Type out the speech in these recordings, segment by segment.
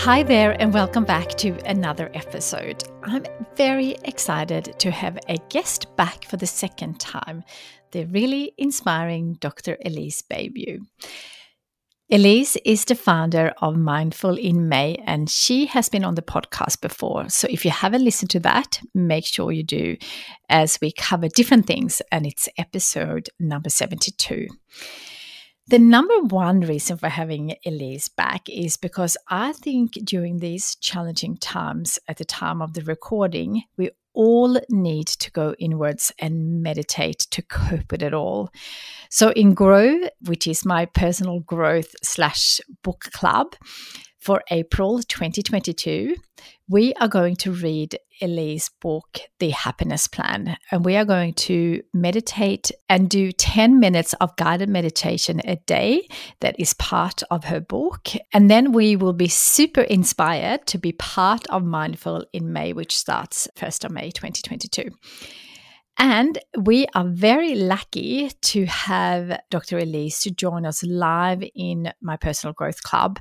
Hi there, and welcome back to another episode. I'm very excited to have a guest back for the second time, the really inspiring Dr. Elise Bialylew. Elise is the founder of Mindful in May, and she has been on the podcast before. So if you haven't listened to that, make sure you do, as we cover different things, and it's episode number 72. The number one reason for having Elise back is because I think during these challenging times at the time of the recording, we all need to go inwards and meditate to cope with it all. So, in Grow, which is my personal growth slash book club, for April 2022, we are going to read Elise's book, The Happiness Plan, and we are going to meditate and do 10 minutes of guided meditation a day that is part of her book. And then we will be super inspired to be part of Mindful in May, which starts 1st of May 2022. And we are very lucky to have Dr. Elise to join us live in my personal growth club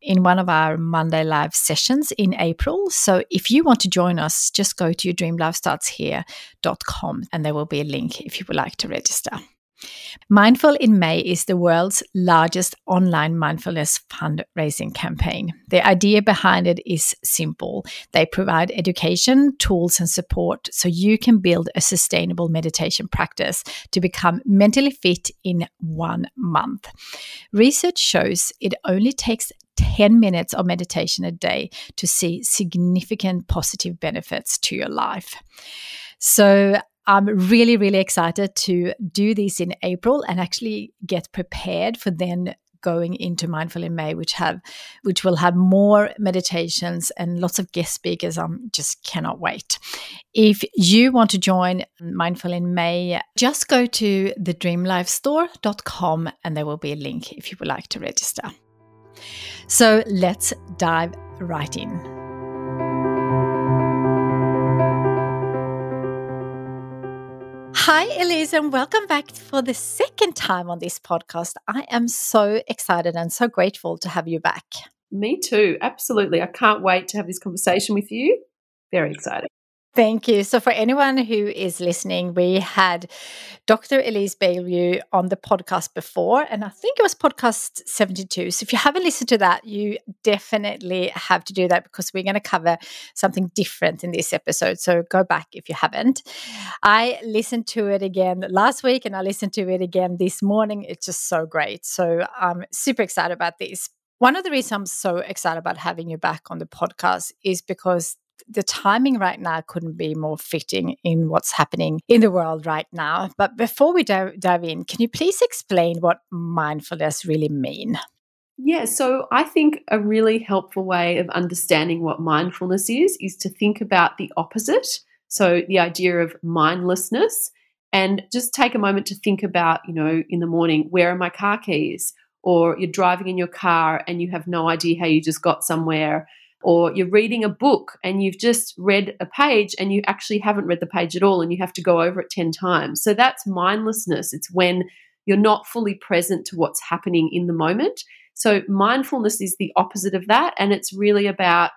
in one of our Monday live sessions in April. So if you want to join us, just go to yourdreamlifestartshere.com and there will be a link if you would like to register. Mindful in May is the world's largest online mindfulness fundraising campaign. The idea behind it is simple. They provide education, tools, and support so you can build a sustainable meditation practice to become mentally fit in one month. Research shows it only takes 10 minutes of meditation a day to see significant positive benefits to your life. So, I'm really, really excited to do this in April and actually get prepared for then going into mindful in may which have which will have more meditations and lots of guest speakers. I'm just cannot wait. If you want to join mindful in may just go to thedreamlifestore.com and there will be a link if you would like to register. So let's dive right in Hi, Elise, and welcome back for the second time on this podcast. I am so excited and so grateful to have you back. Me too. Absolutely. I can't wait to have this conversation with you. Very exciting. Thank you. So, for anyone who is listening, we had Dr. Elise Bialylew on the podcast before, and I think it was podcast 72. So, if you haven't listened to that, you definitely have to do that because we're going to cover something different in this episode. So, go back if you haven't. I listened to it again last week and I listened to it again this morning. It's just so great. So, I'm super excited about this. One of the reasons I'm so excited about having you back on the podcast is because the timing right now couldn't be more fitting in what's happening in the world right now. But before we dive, in, can you please explain what mindfulness really mean? Yeah, so I think a really helpful way of understanding what mindfulness is is to think about the opposite. So the idea of mindlessness and just take a moment to think about, you know, in the morning, where are my car keys? Or you're driving in your car and you have no idea how you just got somewhere or you're reading a book and you've just read a page and you actually haven't read the page at all and you have to go over it 10 times. So that's mindlessness. It's when you're not fully present to what's happening in the moment. So mindfulness is the opposite of that. And it's really about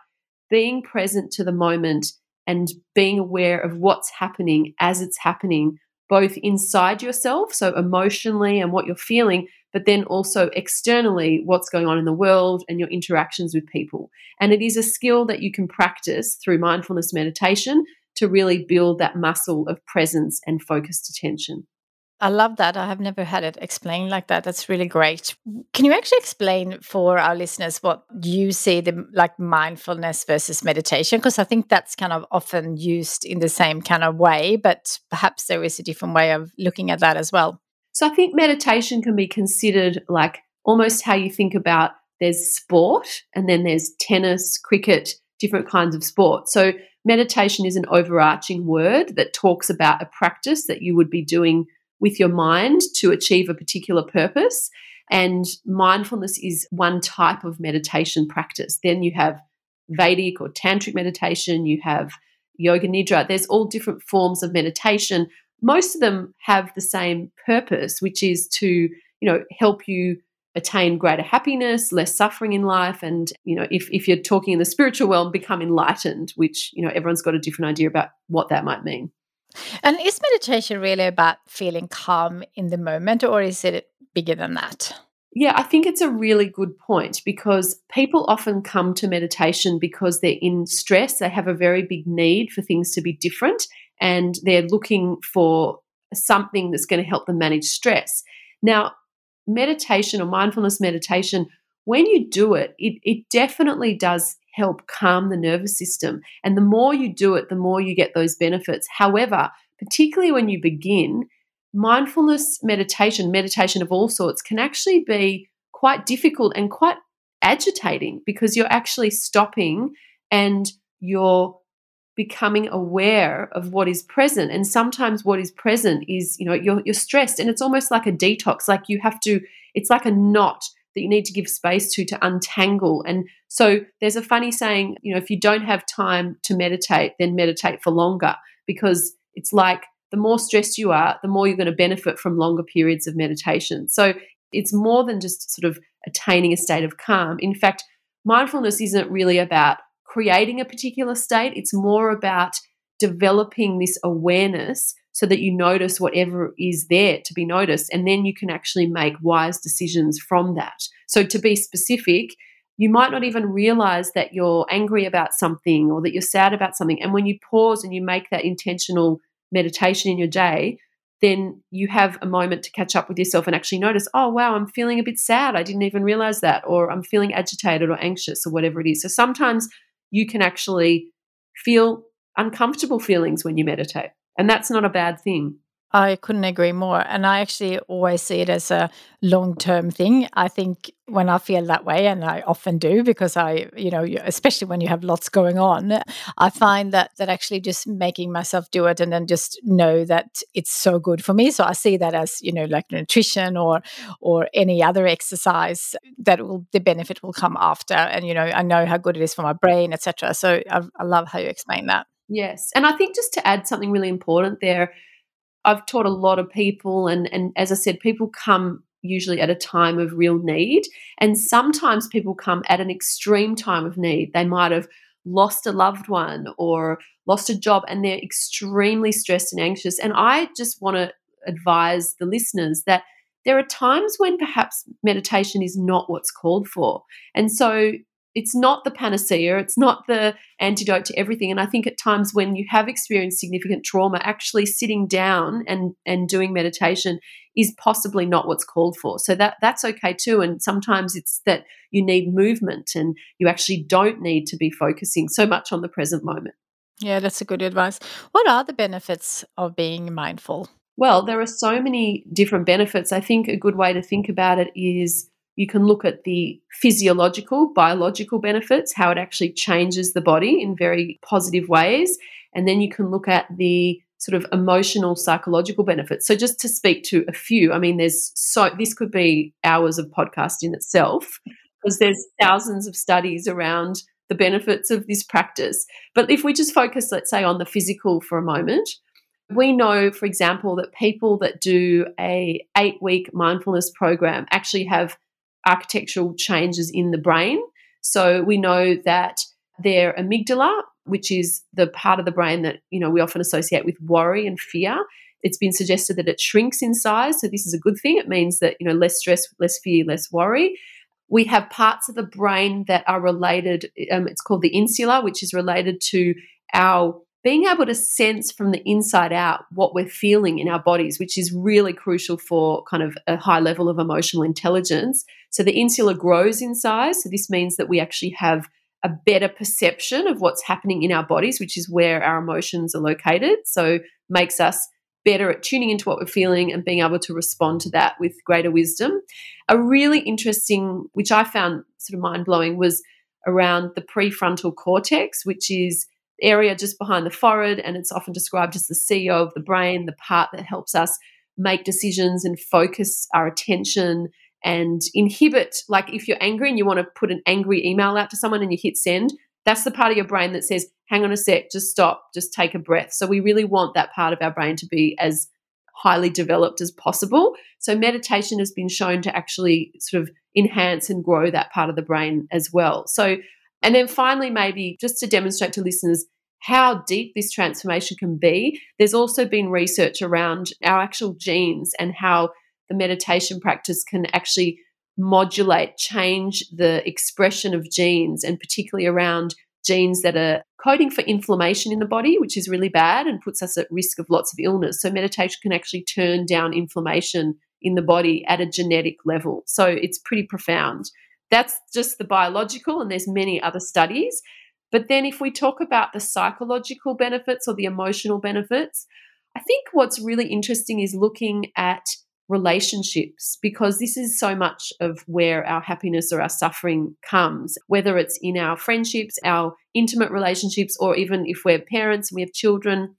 being present to the moment and being aware of what's happening as it's happening, both inside yourself, so emotionally and what you're feeling, but then also externally, what's going on in the world and your interactions with people. And it is a skill that you can practice through mindfulness meditation to really build that muscle of presence and focused attention. I love that. I have never had it explained like that. That's really great. Can you actually explain for our listeners what you see the like mindfulness versus meditation? Because I think that's kind of often used in the same kind of way, but perhaps there is a different way of looking at that as well. So I think meditation can be considered like almost how you think about there's sport and then there's tennis, cricket, different kinds of sport. So meditation is an overarching word that talks about a practice that you would be doing with your mind to achieve a particular purpose. And mindfulness is one type of meditation practice. Then you have Vedic or Tantric meditation, you have Yoga Nidra. There's all different forms of meditation. Most of them have the same purpose, which is to, you know, help you attain greater happiness, less suffering in life, and you know, if, if you're talking in the spiritual realm, become enlightened, which you know everyone's got a different idea about what that might mean. And is meditation really about feeling calm in the moment, or is it bigger than that? Yeah, I think it's a really good point because people often come to meditation because they're in stress. They have a very big need for things to be different and they're looking for something that's going to help them manage stress. Now, meditation or mindfulness meditation, when you do it, it, it definitely does help calm the nervous system. And the more you do it, the more you get those benefits. However, particularly when you begin, mindfulness meditation, meditation of all sorts, can actually be quite difficult and quite agitating because you're actually stopping and you're becoming aware of what is present and sometimes what is present is you know you're, you're stressed and it's almost like a detox like you have to it's like a knot that you need to give space to to untangle. And so there's a funny saying, you know, if you don't have time to meditate, then meditate for longer because it's like the more stressed you are, the more you're going to benefit from longer periods of meditation. So it's more than just sort of attaining a state of calm. In fact, mindfulness isn't really about creating a particular state, it's more about developing this awareness so that you notice whatever is there to be noticed. And then you can actually make wise decisions from that. So, to be specific, you might not even realize that you're angry about something or that you're sad about something. And when you pause and you make that intentional meditation in your day, then you have a moment to catch up with yourself and actually notice, oh, wow, I'm feeling a bit sad. I didn't even realize that. Or I'm feeling agitated or anxious or whatever it is. So sometimes you can actually feel uncomfortable feelings when you meditate. And that's not a bad thing. I couldn't agree more. And I actually always see it as a long term thing. I think when I feel that way, and I often do because I, you know, especially when you have lots going on, I find that that actually just making myself do it and then just know that it's so good for me. So I see that as, you know, like nutrition or or any other exercise that will the benefit will come after. And, you know, I know how good it is for my brain, etc. So I, I love how you explain that. Yes. And I think just to add something really important there, I've taught a lot of people, and, and as I said, people come usually at a time of real need. And sometimes people come at an extreme time of need. They might have lost a loved one or lost a job, and they're extremely stressed and anxious. And I just want to advise the listeners that there are times when perhaps meditation is not what's called for. And so it's not the panacea, it's not the antidote to everything. And I think at times when you have experienced significant trauma, actually sitting down and, and doing meditation is possibly not what's called for. So that that's okay too. And sometimes it's that you need movement and you actually don't need to be focusing so much on the present moment. Yeah, that's a good advice. What are the benefits of being mindful? Well, there are so many different benefits. I think a good way to think about it is you can look at the physiological, biological benefits, how it actually changes the body in very positive ways. And then you can look at the sort of emotional, psychological benefits. So, just to speak to a few, I mean, there's so, this could be hours of podcast in itself because there's thousands of studies around the benefits of this practice. But if we just focus, let's say, on the physical for a moment, we know, for example, that people that do a eight week mindfulness program actually have architectural changes in the brain. So we know that their amygdala, which is the part of the brain that you know we often associate with worry and fear, it's been suggested that it shrinks in size. So this is a good thing. It means that you know less stress, less fear, less worry. We have parts of the brain that are related. Um, it's called the insula, which is related to our being able to sense from the inside out what we're feeling in our bodies, which is really crucial for kind of a high level of emotional intelligence. So the insula grows in size. So this means that we actually have a better perception of what's happening in our bodies, which is where our emotions are located. So makes us better at tuning into what we're feeling and being able to respond to that with greater wisdom. A really interesting, which I found sort of mind blowing, was around the prefrontal cortex, which is area just behind the forehead, and it's often described as the CEO of the brain, the part that helps us make decisions and focus our attention and inhibit. Like if you're angry and you want to put an angry email out to someone and you hit send, that's the part of your brain that says, hang on a sec, just stop, just take a breath. So we really want that part of our brain to be as highly developed as possible. So meditation has been shown to actually sort of enhance and grow that part of the brain as well. So and then finally, maybe just to demonstrate to listeners how deep this transformation can be, there's also been research around our actual genes and how the meditation practice can actually modulate, change the expression of genes, and particularly around genes that are coding for inflammation in the body, which is really bad and puts us at risk of lots of illness. So, meditation can actually turn down inflammation in the body at a genetic level. So, it's pretty profound. That's just the biological, and there's many other studies. But then, if we talk about the psychological benefits or the emotional benefits, I think what's really interesting is looking at relationships because this is so much of where our happiness or our suffering comes, whether it's in our friendships, our intimate relationships, or even if we're parents and we have children.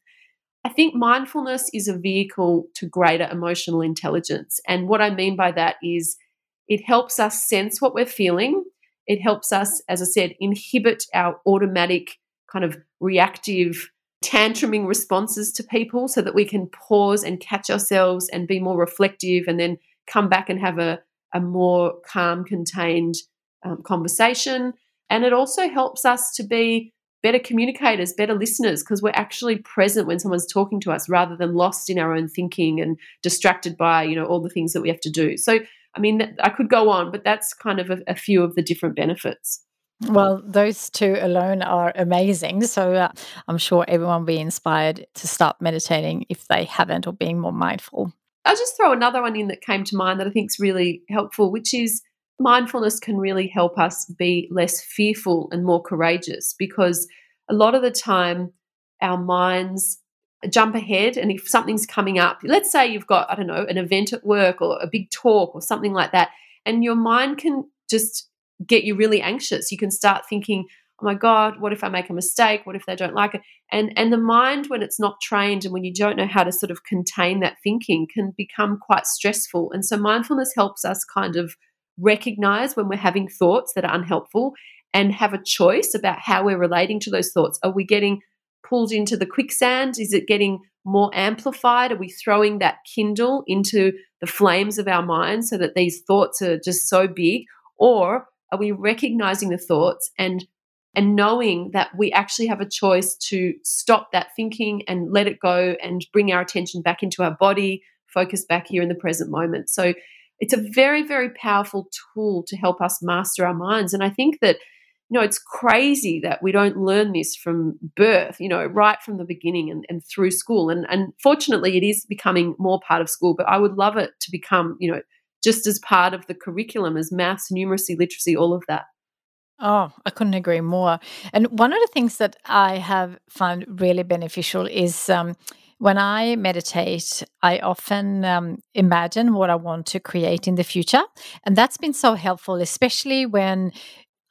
I think mindfulness is a vehicle to greater emotional intelligence. And what I mean by that is it helps us sense what we're feeling. It helps us, as I said, inhibit our automatic kind of reactive tantruming responses to people so that we can pause and catch ourselves and be more reflective and then come back and have a, a more calm, contained um, conversation. And it also helps us to be better communicators, better listeners, because we're actually present when someone's talking to us rather than lost in our own thinking and distracted by, you know, all the things that we have to do. So I mean, I could go on, but that's kind of a, a few of the different benefits. Well, those two alone are amazing. So uh, I'm sure everyone will be inspired to start meditating if they haven't or being more mindful. I'll just throw another one in that came to mind that I think is really helpful, which is mindfulness can really help us be less fearful and more courageous because a lot of the time our minds jump ahead and if something's coming up let's say you've got i don't know an event at work or a big talk or something like that and your mind can just get you really anxious. You can start thinking oh my god what if i make a mistake? What if they don't like it? And and the mind when it's not trained and when you don't know how to sort of contain that thinking can become quite stressful. And so mindfulness helps us kind of recognize when we're having thoughts that are unhelpful and have a choice about how we're relating to those thoughts. Are we getting pulled into the quicksand? Is it getting more amplified? Are we throwing that kindle into the flames of our mind so that these thoughts are just so big? Or are we recognizing the thoughts and and knowing that we actually have a choice to stop that thinking and let it go and bring our attention back into our body, focus back here in the present moment. So it's a very, very powerful tool to help us master our minds. And I think that you know, it's crazy that we don't learn this from birth, you know, right from the beginning and, and through school. And, and fortunately, it is becoming more part of school, but I would love it to become, you know, just as part of the curriculum as maths, numeracy, literacy, all of that. Oh, I couldn't agree more. And one of the things that I have found really beneficial is um, when I meditate, I often um, imagine what I want to create in the future. And that's been so helpful, especially when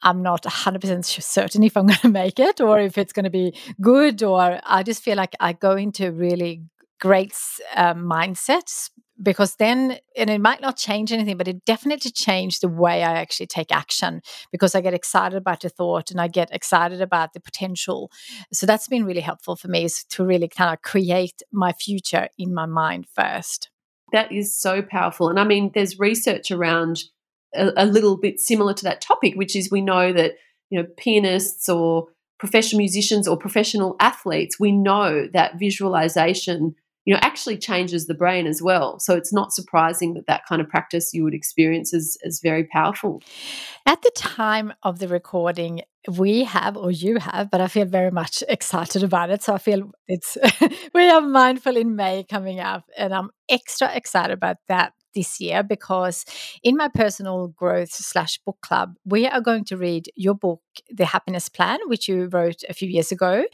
I'm not 100% certain if I'm going to make it or if it's going to be good. Or I just feel like I go into really great uh, mindset because then, and it might not change anything, but it definitely changed the way I actually take action because I get excited about the thought and I get excited about the potential. So that's been really helpful for me is to really kind of create my future in my mind first. That is so powerful. And I mean, there's research around a, a little bit similar to that topic, which is we know that, you know, pianists or professional musicians or professional athletes, we know that visualization you know actually changes the brain as well. So it's not surprising that that kind of practice you would experience is, as very powerful. At the time of the recording we have or you have but i feel very much excited about it. So i feel it's we are mindful in may coming up and i'm extra excited about that this year because in my personal growth slash book club, we are going to read your book, The Happiness Plan, which you wrote a few years ago.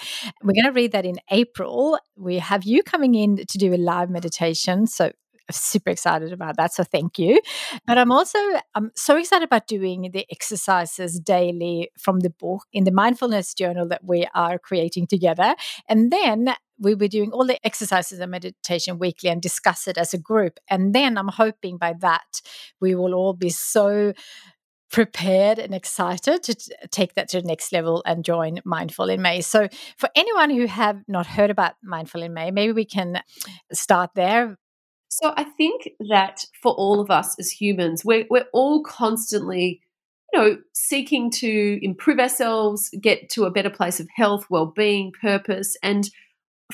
We're going to read that in April. We have you coming in to do a live meditation. So super excited about that. So thank you. But I'm also I'm so excited about doing the exercises daily from the book in the mindfulness journal that we are creating together. And then we were doing all the exercises and meditation weekly and discuss it as a group. And then I'm hoping by that we will all be so prepared and excited to take that to the next level and join mindful in may so for anyone who have not heard about mindful in may maybe we can start there so I think that for all of us as humans, we're, we're all constantly, you know, seeking to improve ourselves, get to a better place of health, well-being, purpose. And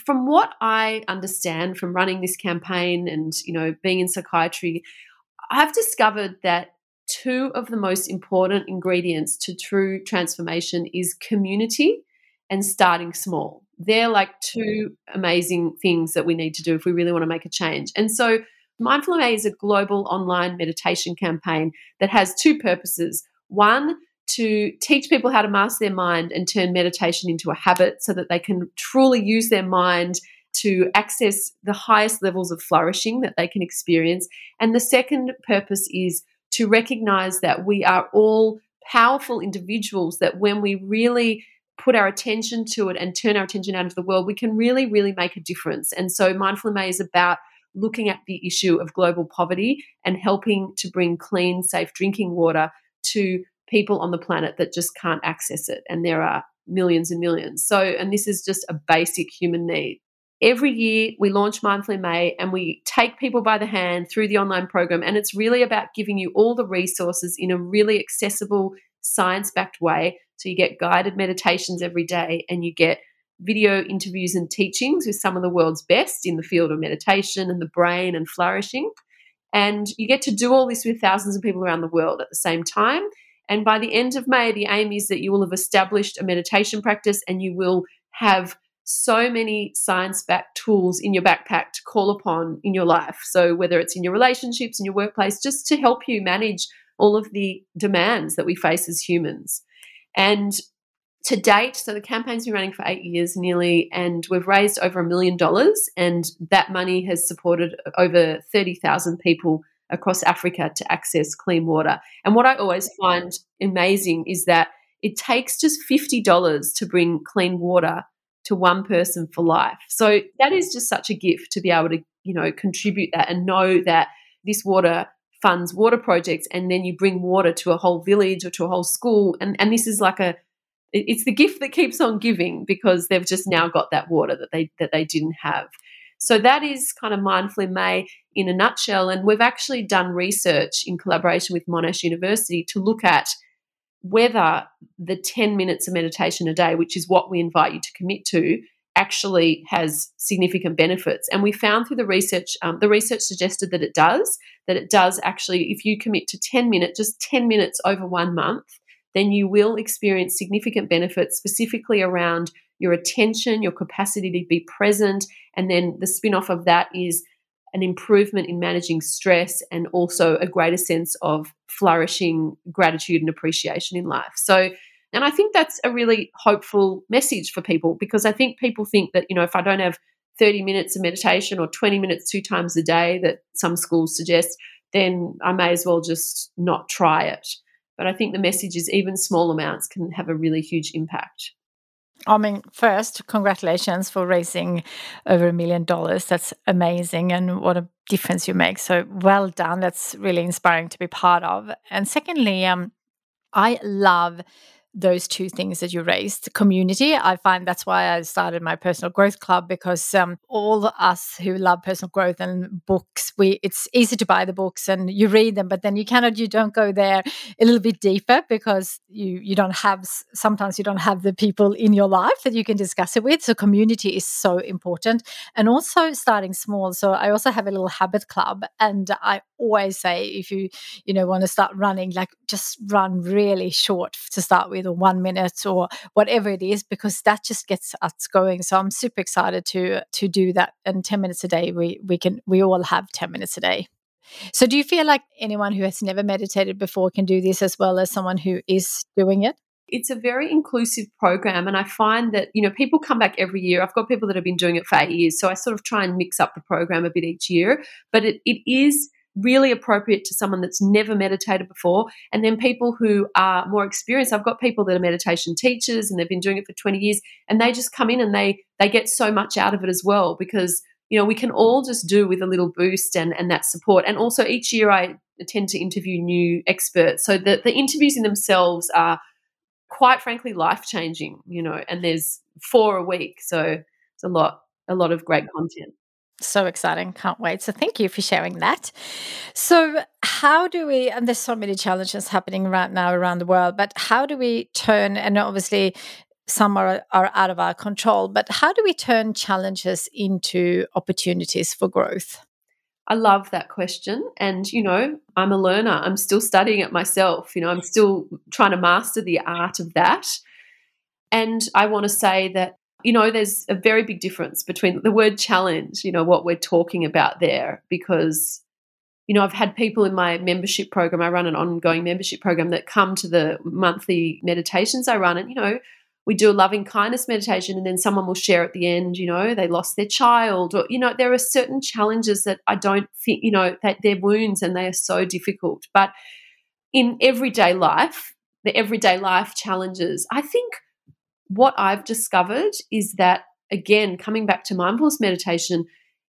from what I understand from running this campaign and, you know, being in psychiatry, I've discovered that two of the most important ingredients to true transformation is community and starting small. They're like two amazing things that we need to do if we really want to make a change. And so, Mindful MA is a global online meditation campaign that has two purposes. One, to teach people how to master their mind and turn meditation into a habit so that they can truly use their mind to access the highest levels of flourishing that they can experience. And the second purpose is to recognize that we are all powerful individuals, that when we really put our attention to it and turn our attention out into the world, we can really, really make a difference. And so Mindful MA is about looking at the issue of global poverty and helping to bring clean, safe drinking water to people on the planet that just can't access it. And there are millions and millions. So, and this is just a basic human need. Every year we launch Mindful in May and we take people by the hand through the online program. And it's really about giving you all the resources in a really accessible, science backed way so you get guided meditations every day and you get video interviews and teachings with some of the world's best in the field of meditation and the brain and flourishing. And you get to do all this with thousands of people around the world at the same time. And by the end of May, the aim is that you will have established a meditation practice and you will have so many science backed tools in your backpack to call upon in your life. So, whether it's in your relationships, in your workplace, just to help you manage all of the demands that we face as humans. And to date, so the campaign's been running for eight years nearly, and we've raised over a million dollars, and that money has supported over 30,000 people across Africa to access clean water. And what I always find amazing is that it takes just $50 to bring clean water to one person for life. So that is just such a gift to be able to, you know, contribute that and know that this water funds water projects and then you bring water to a whole village or to a whole school. And and this is like a it's the gift that keeps on giving because they've just now got that water that they that they didn't have. So that is kind of mindful in may in a nutshell. And we've actually done research in collaboration with monash university to look at whether the 10 minutes of meditation a day which is what we invite you to commit to actually has significant benefits. And we found through the research, um, the research suggested that it does, that it does actually, if you commit to 10 minutes, just 10 minutes over one month, then you will experience significant benefits specifically around your attention, your capacity to be present. And then the spin off of that is an improvement in managing stress and also a greater sense of flourishing gratitude and appreciation in life. So and I think that's a really hopeful message for people because I think people think that, you know, if I don't have 30 minutes of meditation or 20 minutes two times a day that some schools suggest, then I may as well just not try it. But I think the message is even small amounts can have a really huge impact. I mean, first, congratulations for raising over a million dollars. That's amazing. And what a difference you make. So well done. That's really inspiring to be part of. And secondly, um, I love those two things that you raised community. I find that's why i started my personal growth club because um, all us who love personal growth and books we it's easy to buy the books and you read them but then you cannot you don't go there a little bit deeper because you you don't have sometimes you don't have the people in your life that you can discuss it with. So community is so important and also starting small. So i also have a little habit club and i always say if you you know want to start running like just run really short to start with or one minute or whatever it is because that just gets us going. So i'm super excited to to do that. And 10 minutes a day we we can we all have 10 minutes a day. So do you feel like anyone who has never meditated before can do this as well as someone who is doing it? It's a very inclusive program and i find that you know people come back every year. I've got people that have been doing it for eight years so i sort of try and mix up the program a bit each year but it, it is really appropriate to someone that's never meditated before. And then people who are more experienced. I've got people that are meditation teachers and they've been doing it for 20 years and they just come in and they they get so much out of it as well because you know we can all just do with a little boost and and that support. And also each year I tend to interview new experts. So the the interviews in themselves are quite frankly life changing, you know, and there's four a week. So it's a lot a lot of great content. So exciting. Can't wait. So thank you for sharing that. So, how do we, and there's so many challenges happening right now around the world, but how do we turn, and obviously some are, are out of our control, but how do we turn challenges into opportunities for growth? I love that question. And, you know, I'm a learner. I'm still studying it myself. You know, I'm still trying to master the art of that. And I want to say that you know, there's a very big difference between the word challenge, you know, what we're talking about there, because, you know, I've had people in my membership program, I run an ongoing membership program that come to the monthly meditations I run, and, you know, we do a loving kindness meditation, and then someone will share at the end, you know, they lost their child, or, you know, there are certain challenges that I don't think, you know, that they're wounds and they are so difficult. But in everyday life, the everyday life challenges, I think what I've discovered is that, again, coming back to mindfulness meditation,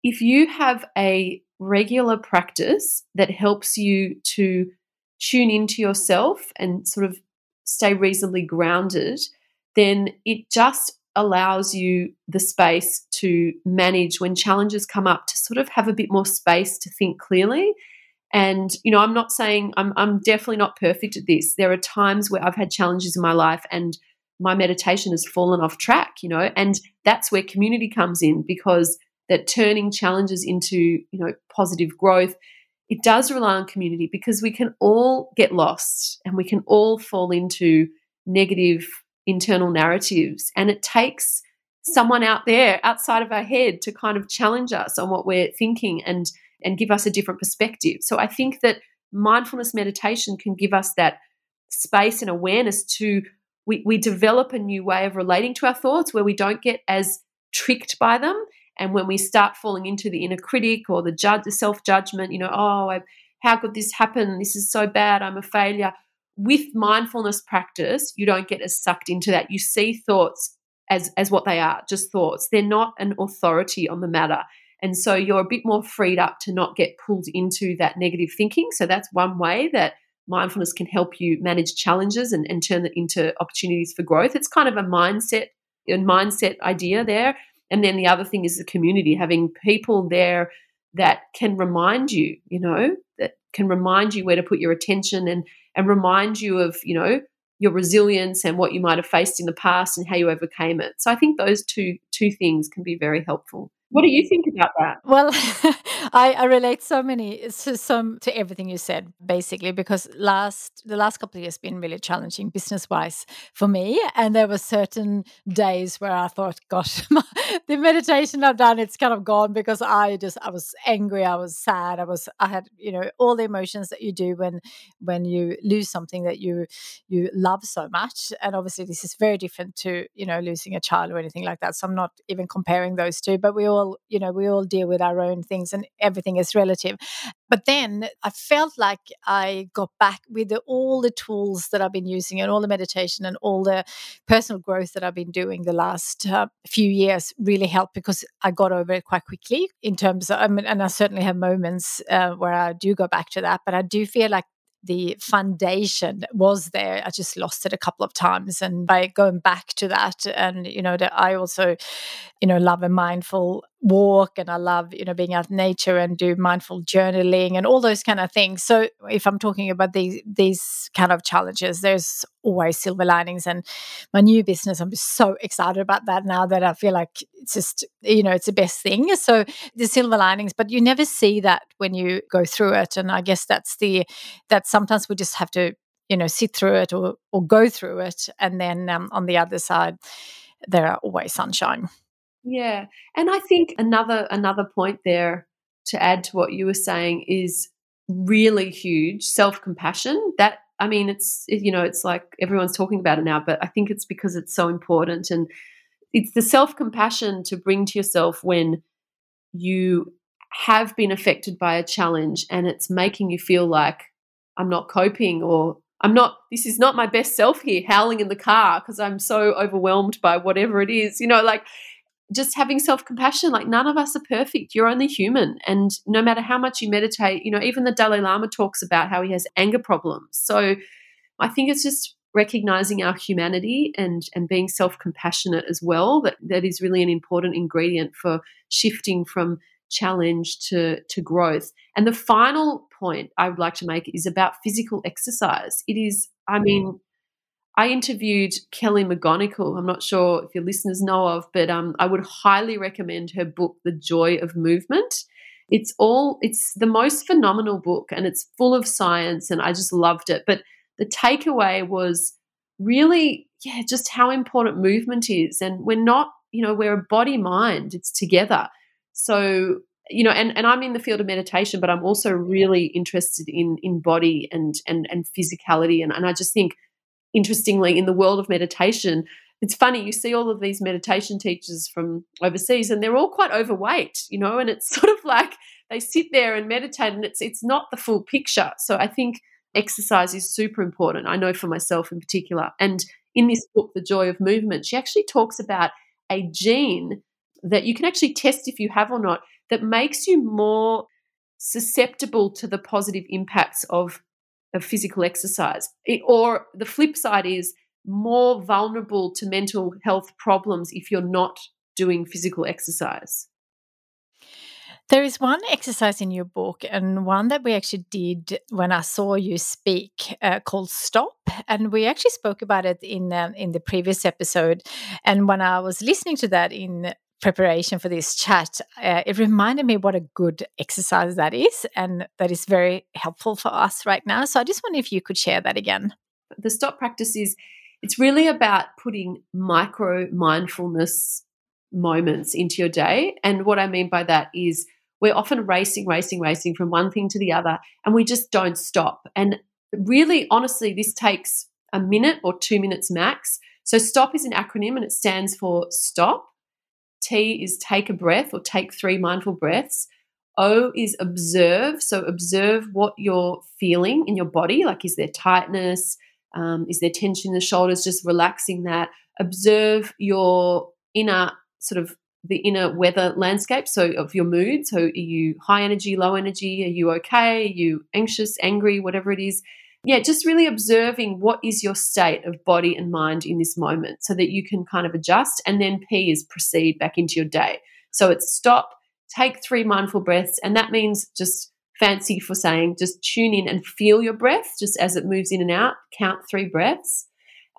if you have a regular practice that helps you to tune into yourself and sort of stay reasonably grounded, then it just allows you the space to manage when challenges come up to sort of have a bit more space to think clearly. And you know i'm not saying i'm i'm definitely not perfect at this. There are times where i've had challenges in my life and my meditation has fallen off track, you know, and that's where community comes in because that turning challenges into, you know, positive growth, it does rely on community because we can all get lost and we can all fall into negative internal narratives. And it takes someone out there outside of our head to kind of challenge us on what we're thinking and and give us a different perspective. So I think that mindfulness meditation can give us that space and awareness to we, we develop a new way of relating to our thoughts where we don't get as tricked by them. And when we start falling into the inner critic or the judge, the self judgment, you know, oh, I, how could this happen? This is so bad. I'm a failure. With mindfulness practice, you don't get as sucked into that. You see thoughts as as what they are, just thoughts. They're not an authority on the matter. And so you're a bit more freed up to not get pulled into that negative thinking. So that's one way that mindfulness can help you manage challenges and, and turn it into opportunities for growth. It's kind of a mindset, and mindset idea there. And then the other thing is the community, having people there that can remind you, you know, that can remind you where to put your attention and and remind you of, you know, your resilience and what you might have faced in the past and how you overcame it. So I think those two two things can be very helpful. What do you think about that? Well, I, I, relate so many to some to everything you said, basically, because last the last couple of years been really challenging business wise for me, and there were certain days where I thought, "Gosh, the meditation I've done, it's kind of gone," because I just I was angry, I was sad, I was I had you know all the emotions that you do when when you lose something that you you love so much, and obviously this is very different to you know losing a child or anything like that. So I'm not even comparing those two, but we all all, you know, we all deal with our own things and everything is relative. But then I felt like I got back with the, all the tools that I've been using and all the meditation and all the personal growth that I've been doing the last uh, few years really helped because I got over it quite quickly in terms of, I mean, and I certainly have moments uh, where I do go back to that, but I do feel like the foundation was there. I just lost it a couple of times. And by going back to that, and, you know, that I also, you know, love a mindful walk and I love, you know, being out in nature and do mindful journaling and all those kind of things. So if I'm talking about these these kind of challenges, there's always silver linings. And my new business, I'm so excited about that now that I feel like it's just, you know, it's the best thing. So the silver linings, but you never see that when you go through it. And I guess that's the that sometimes we just have to, you know, sit through it or or go through it. And then um, on the other side, there are always sunshine. Yeah. And I think another another point there to add to what you were saying is really huge self-compassion. That I mean it's you know it's like everyone's talking about it now, but I think it's because it's so important and it's the self-compassion to bring to yourself when you have been affected by a challenge and it's making you feel like I'm not coping or I'm not, this is not my best self here, howling in the car because I'm so overwhelmed by whatever it is. You know, like just having self compassion. Like, none of us are perfect. You're only human. And no matter how much you meditate, you know, even the Dalai Lama talks about how he has anger problems. So I think it's just recognizing our humanity and and being self-compassionate as well that that is really an important ingredient for shifting from challenge to to growth and the final point i would like to make is about physical exercise it is i mm. mean I interviewed Kelly McGonigal. I'm not sure if your listeners know of, but um, I would highly recommend her book, The Joy of Movement. It's all it's the most phenomenal book, and it's full of science, and I just loved it. But the takeaway was really, yeah, just how important movement is, and we're not, you know, we're a body mind. It's together. So you know, and, and I'm in the field of meditation, but I'm also really interested in in body and and and physicality, and and I just think interestingly, in the world of meditation, it's funny you see all of these meditation teachers from overseas and they're all quite overweight you know and it's sort of like they sit there and meditate and it's it's not the full picture. So i think exercise is super important i know for myself in particular. And in this book the joy of movement she actually talks about a gene that you can actually test if you have or not that makes you more susceptible to the positive impacts of of physical exercise. It, or the flip side is more vulnerable to mental health problems if you're not doing physical exercise. There is one exercise in your book, and one that we actually did when I saw you speak, uh, called "Stop," and we actually spoke about it in um, in the previous episode. And when I was listening to that in preparation for this chat, uh, it reminded me what a good exercise that is, and that is very helpful for us right now. So I just wonder if you could share that again. The stop practice is it's really about putting micro mindfulness moments into your day. And what I mean by that is we're often racing, racing, racing from one thing to the other, and we just don't stop. And really, honestly, this takes a minute or two minutes max. So, STOP is an acronym and it stands for stop, T is take a breath or take three mindful breaths. O is observe. So observe what you're feeling in your body. Like, is there tightness? Um, is there tension in the shoulders? Just relaxing that. Observe your inner sort of the inner weather landscape. So of your mood. So are you high energy, low energy? Are you okay? Are you anxious, angry, whatever it is? Yeah, just really observing what is your state of body and mind in this moment so that you can kind of adjust. And then P is proceed back into your day. So it's stop, take three mindful breaths. And that means just fancy for saying just tune in and feel your breath just as it moves in and out, count three breaths.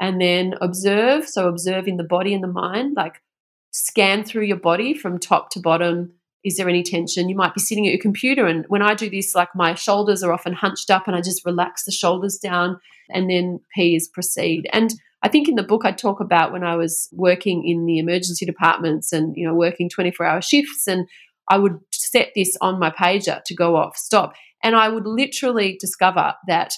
And then observe. So observe in the body and the mind, like scan through your body from top to bottom is there any tension? You might be sitting at your computer. And when I do this, like my shoulders are often hunched up and I just relax the shoulders down and then P is proceed. And I think in the book I talk about when I was working in the emergency departments and, you know, working 24 hour shifts and I would set this on my pager to go off, stop. And I would literally discover that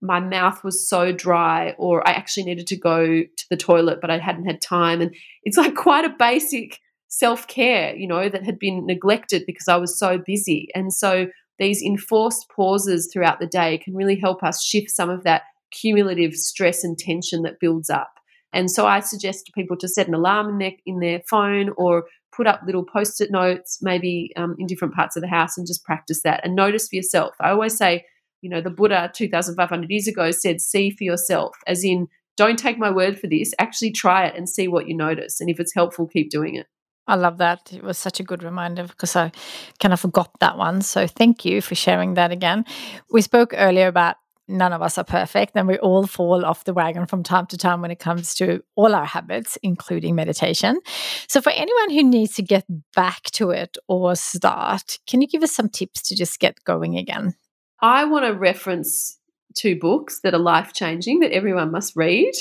my mouth was so dry or I actually needed to go to the toilet, but I hadn't had time. And it's like quite a basic self care, you know, that had been neglected because I was so busy. And so these enforced pauses throughout the day can really help us shift some of that cumulative stress and tension that builds up. And so I suggest to people to set an alarm in their in their phone or put up little post-it notes, maybe um, in different parts of the house, and just practice that and notice for yourself. I always say, you know, the Buddha 2,500 years ago said, "See for yourself," as in, don't take my word for this. Actually, try it and see what you notice, and if it's helpful, keep doing it. I love that. It was such a good reminder because I kind of forgot that one. So thank you for sharing that again. We spoke earlier about none of us are perfect and we all fall off the wagon from time to time when it comes to all our habits, including meditation. So, for anyone who needs to get back to it or start, can you give us some tips to just get going again? I want to reference two books that are life changing that everyone must read.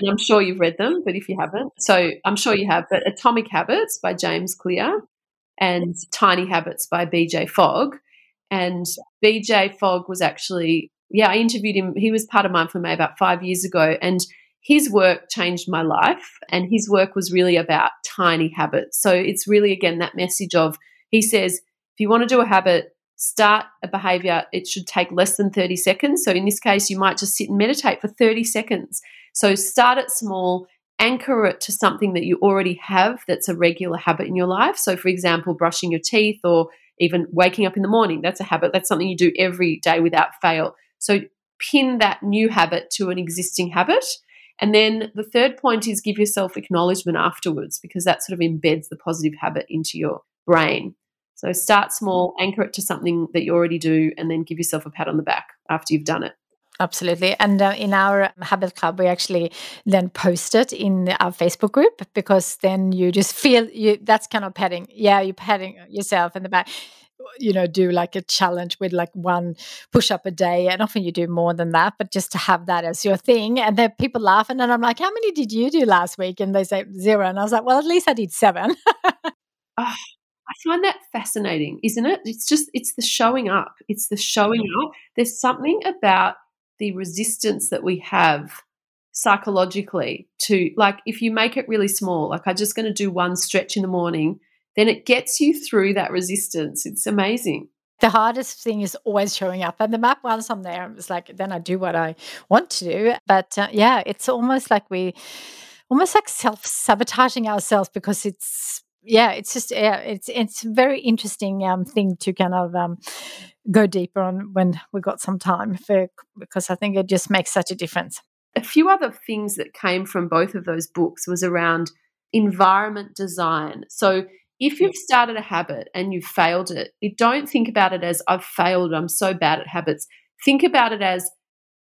And I'm sure you've read them, but if you haven't, so I'm sure you have. But Atomic Habits by James Clear and Tiny Habits by BJ Fogg. And BJ Fogg was actually yeah, I interviewed him. He was part of Mindful May about five years ago, and his work changed my life. And his work was really about tiny habits. So it's really, again, that message of he says, if you want to do a habit, start a behavior, it should take less than 30 seconds. So in this case, you might just sit and meditate for 30 seconds. So start it small, anchor it to something that you already have that's a regular habit in your life. So, for example, brushing your teeth or even waking up in the morning, that's a habit. That's something you do every day without fail. So pin that new habit to an existing habit. And then the third point is give yourself acknowledgement afterwards because that sort of embeds the positive habit into your brain. So start small, anchor it to something that you already do, and then give yourself a pat on the back after you've done it. Absolutely. And uh, in our Habit Club, we actually then post it in our Facebook group because then you just feel you that's kind of patting. Yeah, you're patting yourself in the back you know do like a challenge with like one push up a day and often you do more than that but just to have that as your thing and then people laugh and then i'm like how many did you do last week and they say zero and i was like well at least i did seven oh, i find that fascinating isn't it it's just it's the showing up it's the showing up there's something about the resistance that we have psychologically to like if you make it really small like i'm just going to do one stretch in the morning then it gets you through that resistance. It's amazing. The hardest thing is always showing up. And the map, once I'm there, it's like, then I do what I want to do. But uh, yeah, it's almost like we, almost like self sabotaging ourselves because it's, yeah, it's just, yeah, it's, it's a very interesting um, thing to kind of, um, go deeper on when we've got some time for, because I think it just makes such a difference. A few other things that came from both of those books was around environment design. So if you've started a habit and you've failed it, you don't think about it as I've failed, I'm so bad at habits. Think about it as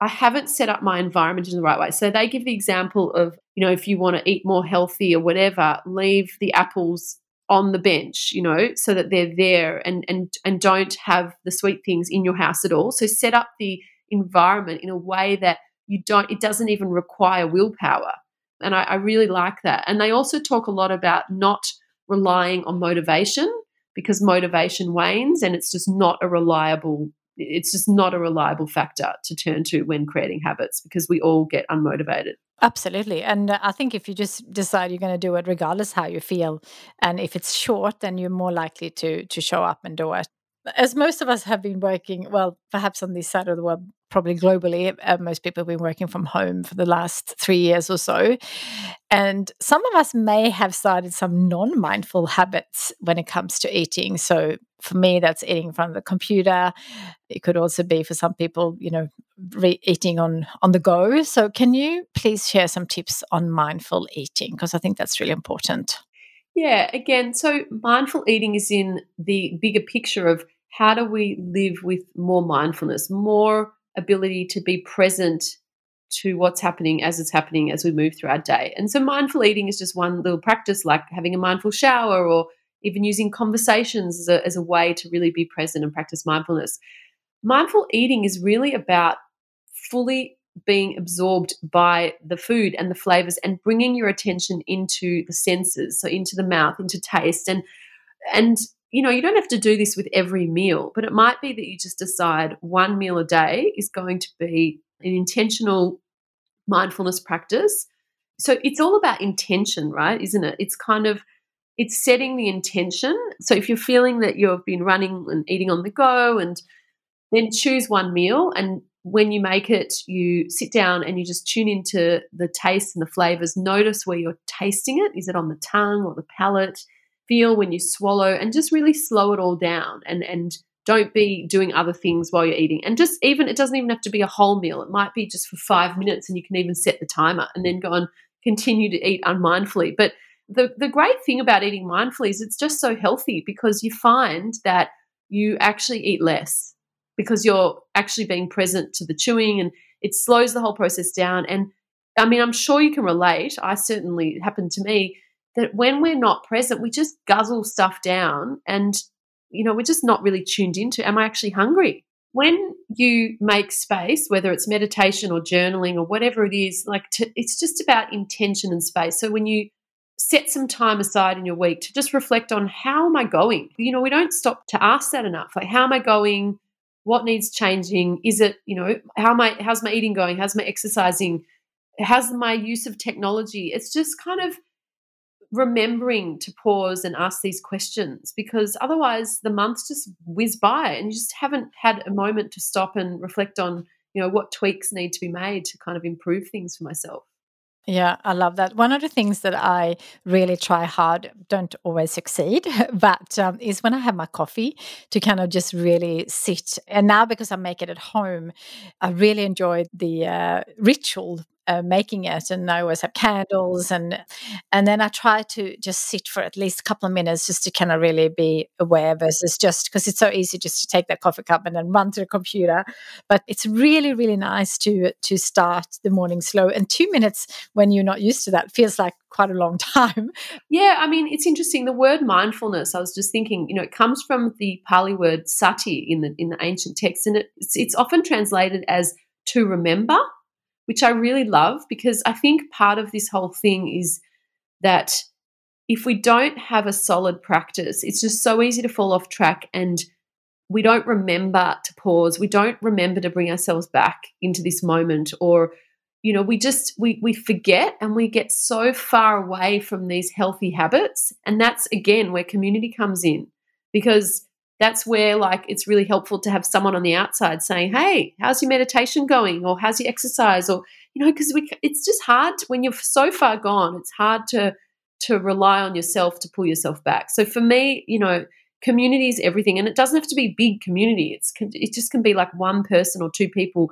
I haven't set up my environment in the right way. So they give the example of, you know, if you want to eat more healthy or whatever, leave the apples on the bench, you know, so that they're there and and and don't have the sweet things in your house at all. So set up the environment in a way that you don't it doesn't even require willpower. And I, I really like that. And they also talk a lot about not relying on motivation because motivation wanes and it's just not a reliable it's just not a reliable factor to turn to when creating habits because we all get unmotivated. Absolutely. And uh, i think if you just decide you're going to do it regardless how you feel and if it's short then you're more likely to to show up and do it as most of us have been working, well, perhaps on this side of the world, probably globally, uh, most people have been working from home for the last three years or so. And some of us may have started some non mindful habits when it comes to eating. So for me, that's eating in front of the computer. It could also be for some people, you know, re- eating on, on the go. So can you please share some tips on mindful eating? Because I think that's really important. Yeah, again, so mindful eating is in the bigger picture of how do we live with more mindfulness, more ability to be present to what's happening as it's happening as we move through our day. And so mindful eating is just one little practice like having a mindful shower or even using conversations as a, as a way to really be present and practice mindfulness. Mindful eating is really about fully being absorbed by the food and the flavors and bringing your attention into the senses so into the mouth into taste and and you know you don't have to do this with every meal but it might be that you just decide one meal a day is going to be an intentional mindfulness practice so it's all about intention right isn't it it's kind of it's setting the intention. So if you're feeling that you've been running and eating on the go, and then choose one meal. And when you make it, you sit down and you just tune into the taste and the flavors. Notice where you're tasting it. Is it on the tongue or the palate? Feel when you swallow and just really slow it all down and, and don't be doing other things while you're eating. And just even, it doesn't even have to be a whole meal. It might be just for five minutes and you can even set the timer and then go and continue to eat unmindfully. But the, the great thing about eating mindfully is it's just so healthy because you find that you actually eat less because you're actually being present to the chewing and it slows the whole process down. And I mean, I'm sure you can relate. I certainly happened to me that when we're not present, we just guzzle stuff down and, you know, we're just not really tuned into, am I actually hungry? When you make space, whether it's meditation or journaling or whatever it is, like to, it's just about intention and space. So when you set some time aside in your week to just reflect on how am I going? You know, we don't stop to ask that enough. Like, how am I going? What needs changing? Is it, you know, how my how's my eating going? How's my exercising? How's my use of technology? It's just kind of remembering to pause and ask these questions because otherwise the months just whiz by and you just haven't had a moment to stop and reflect on, you know, what tweaks need to be made to kind of improve things for myself. Yeah, I love that. One of the things that I really try hard, don't always succeed, but um, is when I have my coffee to kind of just really sit. And now because I make it at home, I really enjoy the uh, ritual uh, making it and I always have candles and and then I try to just sit for at least a couple of minutes just to kind of really be aware versus just because it's so easy just to take that coffee cup and then run to the computer. But it's really really nice to to start the morning slow and 2 minutes when you're not used to that feels like quite a long time. Yeah I mean it's interesting the word mindfulness I was just thinking you know it comes from the Pali word sati in the in the ancient text and it's, it's often translated as to remember which I really love because I think part of this whole thing is that if we don't have a solid practice, it's just so easy to fall off track and we don't remember to pause. We don't remember to bring ourselves back into this moment or you know we just we we forget and we get so far away from these healthy habits and that's again where community comes in because that's where like it's really helpful to have someone on the outside saying hey how's your meditation going? Or how's your exercise? Or you know because we it's just hard to, when you're so far gone it's hard to to rely on yourself to pull yourself back. So for me you know community is everything and it doesn't have to be big community. It's it just can be like one person or two people.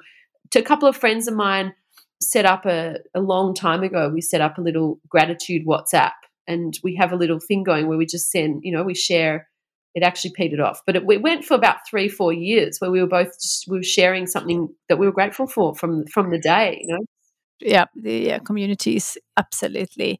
To a couple of friends of mine set up a, a long time ago we set up a little gratitude whatsapp and we have a little thing going where we just send you know we share it actually petered off. But it, it, went for about three, four years where we were both just, we were sharing something that we were grateful for from from the day. You know. Yeah, the uh, communities absolutely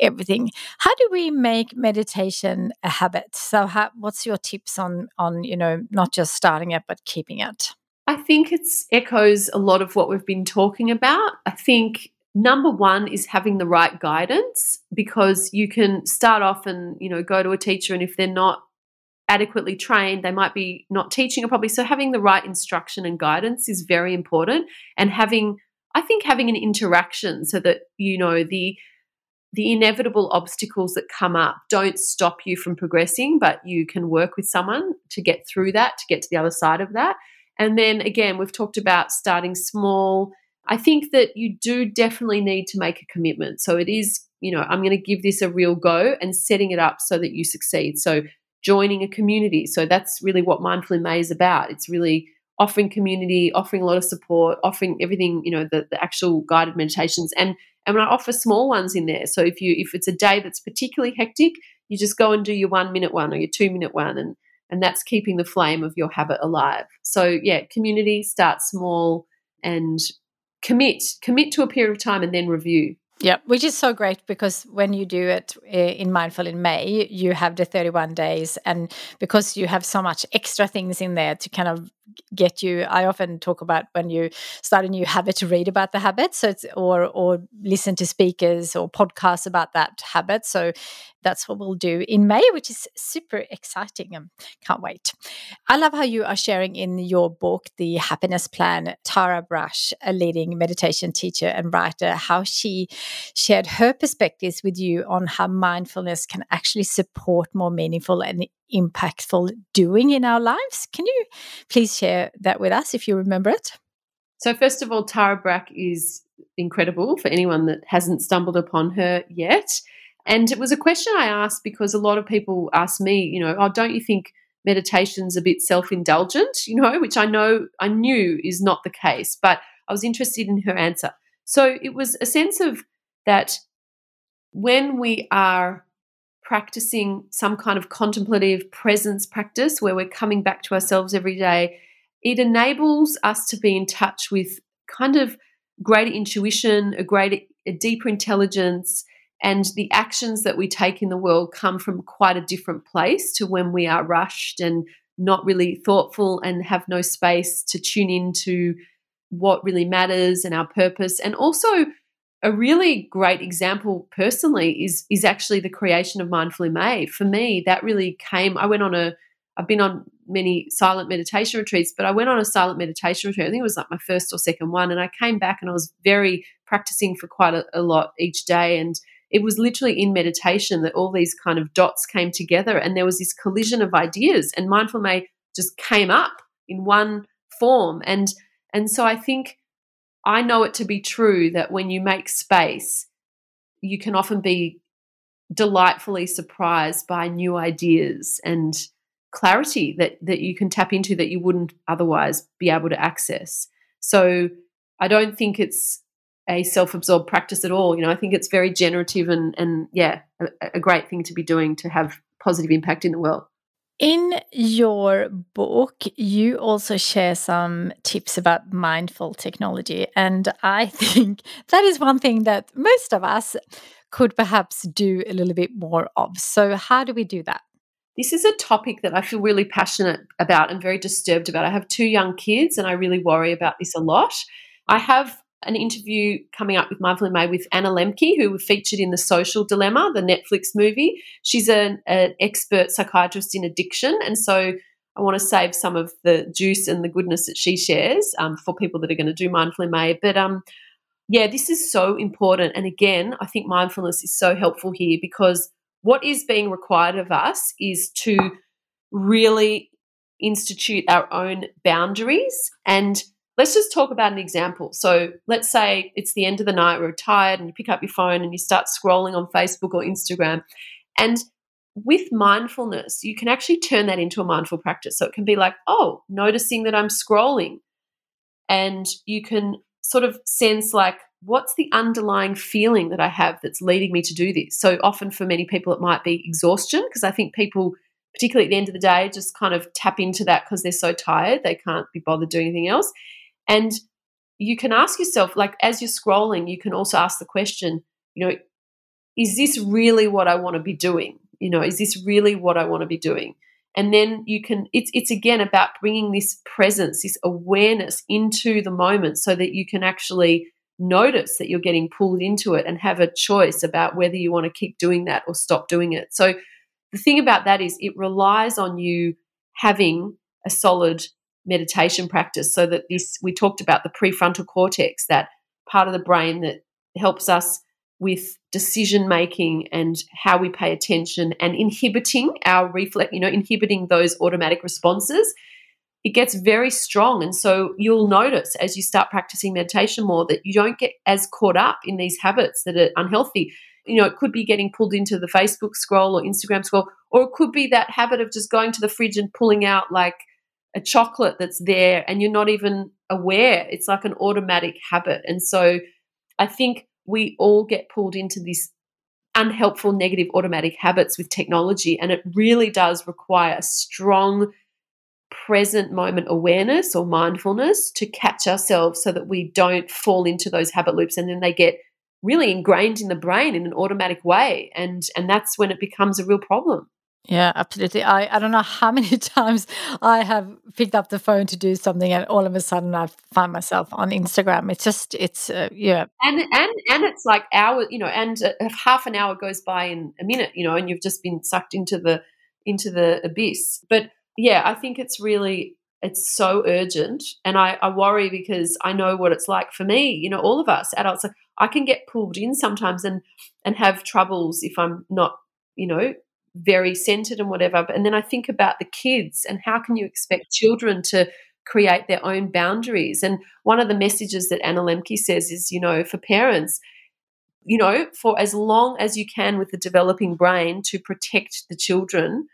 everything. How do we make meditation a habit? So, how, what's your tips on on you know not just starting it but keeping it? I think it's echoes a lot of what we've been talking about. I think number one is having the right guidance because you can start off and you know go to a teacher and if they're not adequately trained, they might be not teaching it properly. So having the right instruction and guidance is very important. And having, I think, having an interaction so that you know the the inevitable obstacles that come up don't stop you from progressing, but you can work with someone to get through that, to get to the other side of that. And then again, we've talked about starting small. I think that you do definitely need to make a commitment. So it is, you know, I'm going to give this a real go and setting it up so that you succeed. So joining a community. So that's really what Mindful in May is about. It's really offering community, offering a lot of support, offering everything, you know, the, the actual guided meditations. And and I offer small ones in there. So if you if it's a day that's particularly hectic, you just go and do your one minute one or your two minute one and and that's keeping the flame of your habit alive. So yeah, community, start small and commit. Commit to a period of time and then review. Yeah, which is so great because when you do it eh, in Mindful in May, you have the 31 days. And because you have so much extra things in there to kind of get you, I often talk about when you start a new habit to read about the habit. So it's, or, or listen to speakers or podcasts about that habit. So that's what we'll do in May, which is super exciting. Um, can't wait. I love how you are sharing in your book, The Happiness Plan, Tara Brach, a leading meditation teacher and writer, how she shared her perspectives with you on how mindfulness can actually support more meaningful and impactful doing in our lives. Can you please share that with us if you remember it? So, first of all, Tara Brach is incredible for anyone that hasn't stumbled upon her yet. And it was a question I asked because a lot of people ask me, you know, oh, don't you think meditation's a bit self-indulgent, you know, which I know I knew is not the case, but I was interested in her answer. So it was a sense of that when we are practicing some kind of contemplative presence practice where we're coming back to ourselves every day, it enables us to be in touch with kind of greater intuition, a greater, a deeper intelligence, and the actions that we take in the world come from quite a different place to when we are rushed and not really thoughtful and have no space to tune into what really matters and our purpose and also a really great example personally is is actually the creation of Mindful in May. For me, that really came. I went on a. I've been on many silent meditation retreats, but I went on a silent meditation retreat. I think it was like my first or second one, and I came back and I was very practicing for quite a, a lot each day, and it was literally in meditation that all these kind of dots came together and there was this collision of ideas and mindful may just came up in one form. And and so i think i know it to be true that when you make space you can often be delightfully surprised by new ideas and clarity that that you can tap into that you wouldn't otherwise be able to access. So i don't think it's a self-absorbed practice at all. You know, I think it's very generative and and yeah, a, a great thing to be doing to have positive impact in the world. In your book, you also share some tips about mindful technology. And I think that is one thing that most of us could perhaps do a little bit more of. So, how do we do that? This is a topic that I feel really passionate about and very disturbed about. I have two young kids and I really worry about this a lot. I have an interview coming up with Mindful in May with Anna Lembke, who featured in The Social Dilemma, the Netflix movie. She's an, an expert psychiatrist in addiction. And so I want to save some of the juice and the goodness that she shares um, for people that are going to do Mindful in May. But um, yeah, this is so important. And again, I think mindfulness is so helpful here because what is being required of us is to really institute our own boundaries and Let's just talk about an example. So let's say it's the end of the night, we're tired, and you pick up your phone and you start scrolling on Facebook or Instagram. And with mindfulness, you can actually turn that into a mindful practice. So it can be like, oh, noticing that I'm scrolling. And you can sort of sense like, what's the underlying feeling that I have that's leading me to do this? So often for many people, it might be exhaustion, because I think people, particularly at the end of the day, just kind of tap into that because they're so tired, they can't be bothered doing anything else. And you can ask yourself, like, as you're scrolling, you can also ask the question, you know, is this really what I want to be doing? You know, is this really what I want to be doing? And then you can, it's, it's again about bringing this presence, this awareness into the moment so that you can actually notice that you're getting pulled into it and have a choice about whether you want to keep doing that or stop doing it. So the thing about that is it relies on you having a solid meditation practice so that this we talked about the prefrontal cortex that part of the brain that helps us with decision making and how we pay attention and inhibiting our reflex you know inhibiting those automatic responses it gets very strong. And so you'll notice as you start practicing meditation more that you don't get as caught up in these habits that are unhealthy. You know it could be getting pulled into the facebook scroll or instagram scroll or it could be that habit of just going to the fridge and pulling out like a chocolate that's there and you're not even aware. It's like an automatic habit. And so I think we all get pulled into these unhelpful, negative automatic habits with technology. And it really does require a strong present moment awareness or mindfulness to catch ourselves so that we don't fall into those habit loops and then they get really ingrained in the brain in an automatic way and and that's when it becomes a real problem Yeah, absolutely. I, I don't know how many times I have picked up the phone to do something and all of a sudden I find myself on Instagram. It's just, it's, uh, yeah. And, and, and it's like hour, you know, and uh, half an hour goes by in a minute, you know, and you've just been sucked into the, into the abyss. But yeah, I think it's really, it's so urgent. And I, I worry because I know what it's like for me, you know, all of us adults, like I can get pulled in sometimes and, and have troubles if I'm not, you know, very centered and whatever. And then I think about the kids and how can you expect children to create their own boundaries? And one of the messages that Anna Lembke says is, you know, for parents, you know, for as long as you can with the developing brain to protect the children,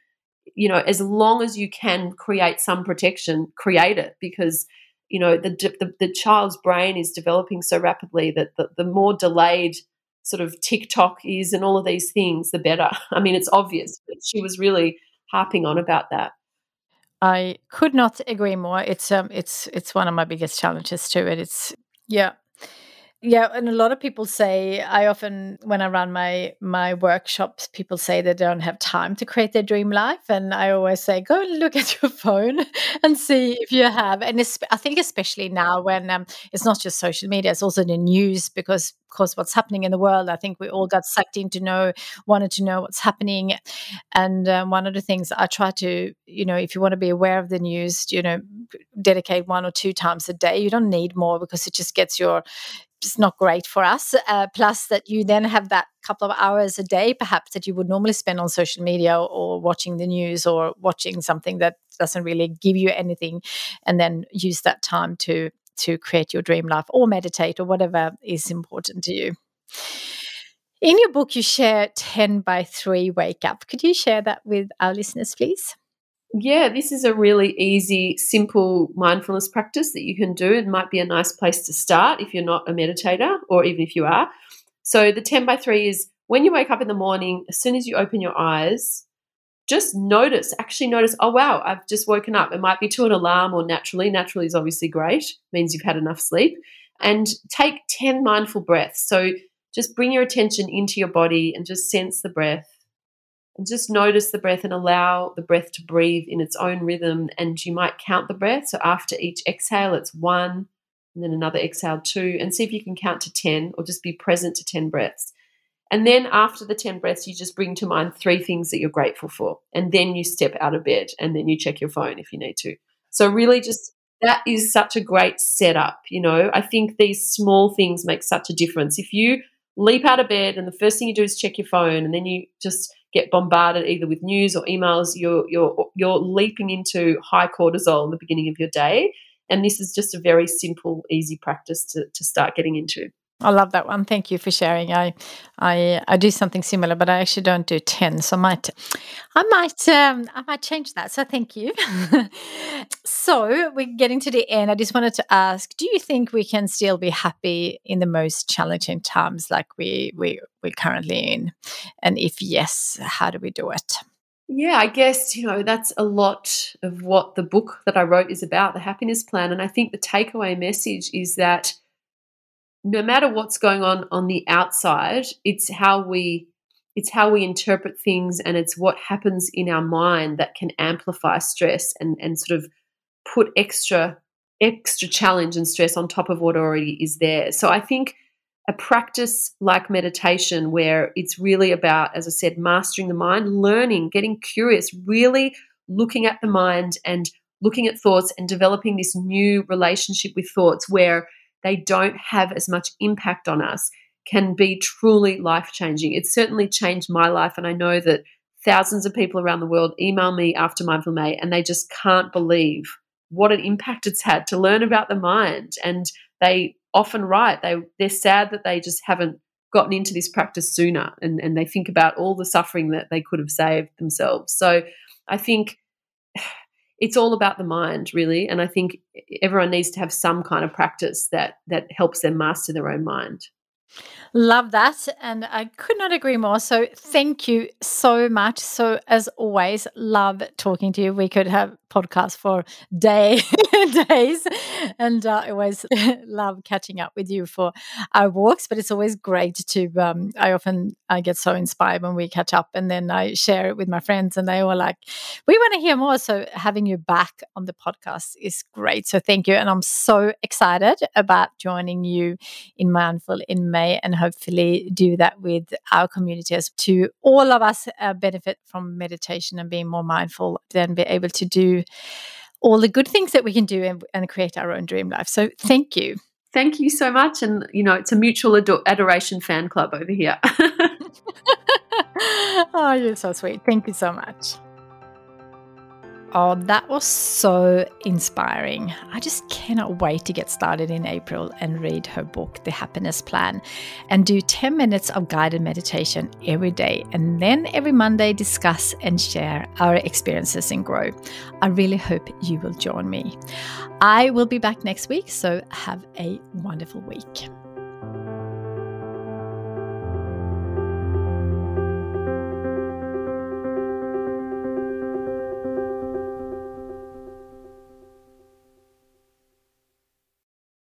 you know, as long as you can create some protection, create it because you know the the, the child's brain is developing so rapidly that the, the more delayed sort of TikTok is and all of these things, the better. I mean, it's obvious, she was really harping on about that. I could not agree more. It's um, it's it's one of my biggest challenges to it. It's yeah, yeah, and a lot of people say I often when I run my my workshops, people say they don't have time to create their dream life, and I always say go and look at your phone and see if you have. And I think especially now when um, it's not just social media, it's also the news because of course what's happening in the world. I think we all got sucked in to know, wanted to know what's happening, and um, one of the things I try to, you know, if you want to be aware of the news, you know, dedicate one or two times a day. You don't need more because it just gets your just not great for us. Uh, plus, that you then have that couple of hours a day, perhaps, that you would normally spend on social media or watching the news or watching something that doesn't really give you anything, and then use that time to to create your dream life or meditate or whatever is important to you. In your book, you share 10 by 3 wake up. Could you share that with our listeners, please? Yeah, this is a really easy, simple mindfulness practice that you can do. It might be a nice place to start if you're not a meditator or even if you are. So, the 10 by 3 is when you wake up in the morning, as soon as you open your eyes, just notice, actually notice, oh wow, I've just woken up. It might be to an alarm or naturally. Naturally is obviously great, means you've had enough sleep. And take 10 mindful breaths. So, just bring your attention into your body and just sense the breath and just notice the breath and allow the breath to breathe in its own rhythm. And you might count the breath. So after each exhale, it's one, and then another exhale, two, and see if you can count to 10 or just be present to 10 breaths. And then after the 10 breaths, you just bring to mind three things that you're grateful for. And then you step out of bed and then you check your phone if you need to. So, really, just that is such a great setup. You know, I think these small things make such a difference. If you leap out of bed and the first thing you do is check your phone and then you just get bombarded either with news or emails, you're you're you're leaping into high cortisol in the beginning of your day. And this is just a very simple, easy practice to, to start getting into. I love that one. Thank you for sharing. I, I, I do something similar, but I actually don't do ten. So I might, I might, um, I might change that. So thank you. so we're getting to the end. I just wanted to ask: Do you think we can still be happy in the most challenging times, like we we we're currently in? And if yes, how do we do it? Yeah, I guess, you know, that's a lot of what the book that I wrote is about, the happiness plan. And I think the takeaway message is that no matter what's going on on the outside, it's how we it's how we interpret things and it's what happens in our mind that can amplify stress and, and sort of put extra extra challenge and stress on top of what already is there. So I think a practice like meditation where it's really about as I said mastering the mind, learning, getting curious, really looking at the mind and looking at thoughts and developing this new relationship with thoughts where they don't have as much impact on us can be truly life changing. It's certainly changed my life, and I know that thousands of people around the world email me after Mindful May and they just can't believe what an impact it's had to learn about the mind. And they often write they they're sad that they just haven't gotten into this practice sooner and, and they think about all the suffering that they could have saved themselves. So I think it's all about the mind really and i think everyone needs to have some kind of practice that that helps them master their own mind Love that. And I could not agree more. So thank you so much. So, as always, love talking to you. We could have podcast for day days, and uh, I always love catching up with you for our walks. But it's always great to. Um, I often I get so inspired when we catch up, and then I share it with my friends, and they all like, "We want to hear more." So having you back on the podcast is great. So thank you, and I'm so excited about joining you in Mindful in May, and hopefully do that with our community as to all of us uh, benefit from meditation and being more mindful, then be able to do all the good things that we can do and, and create our own dream life. So thank you. Thank you so much. And, you know, it's a mutual ador- adoration fan club over here. oh, you're so sweet. Thank you so much. Oh, that was so inspiring. I just cannot wait to get started in April and read her book, The Happiness Plan, and do 10 minutes of guided meditation every day. And then every Monday, discuss and share our experiences and grow. I really hope you will join me. I will be back next week, so have a wonderful week.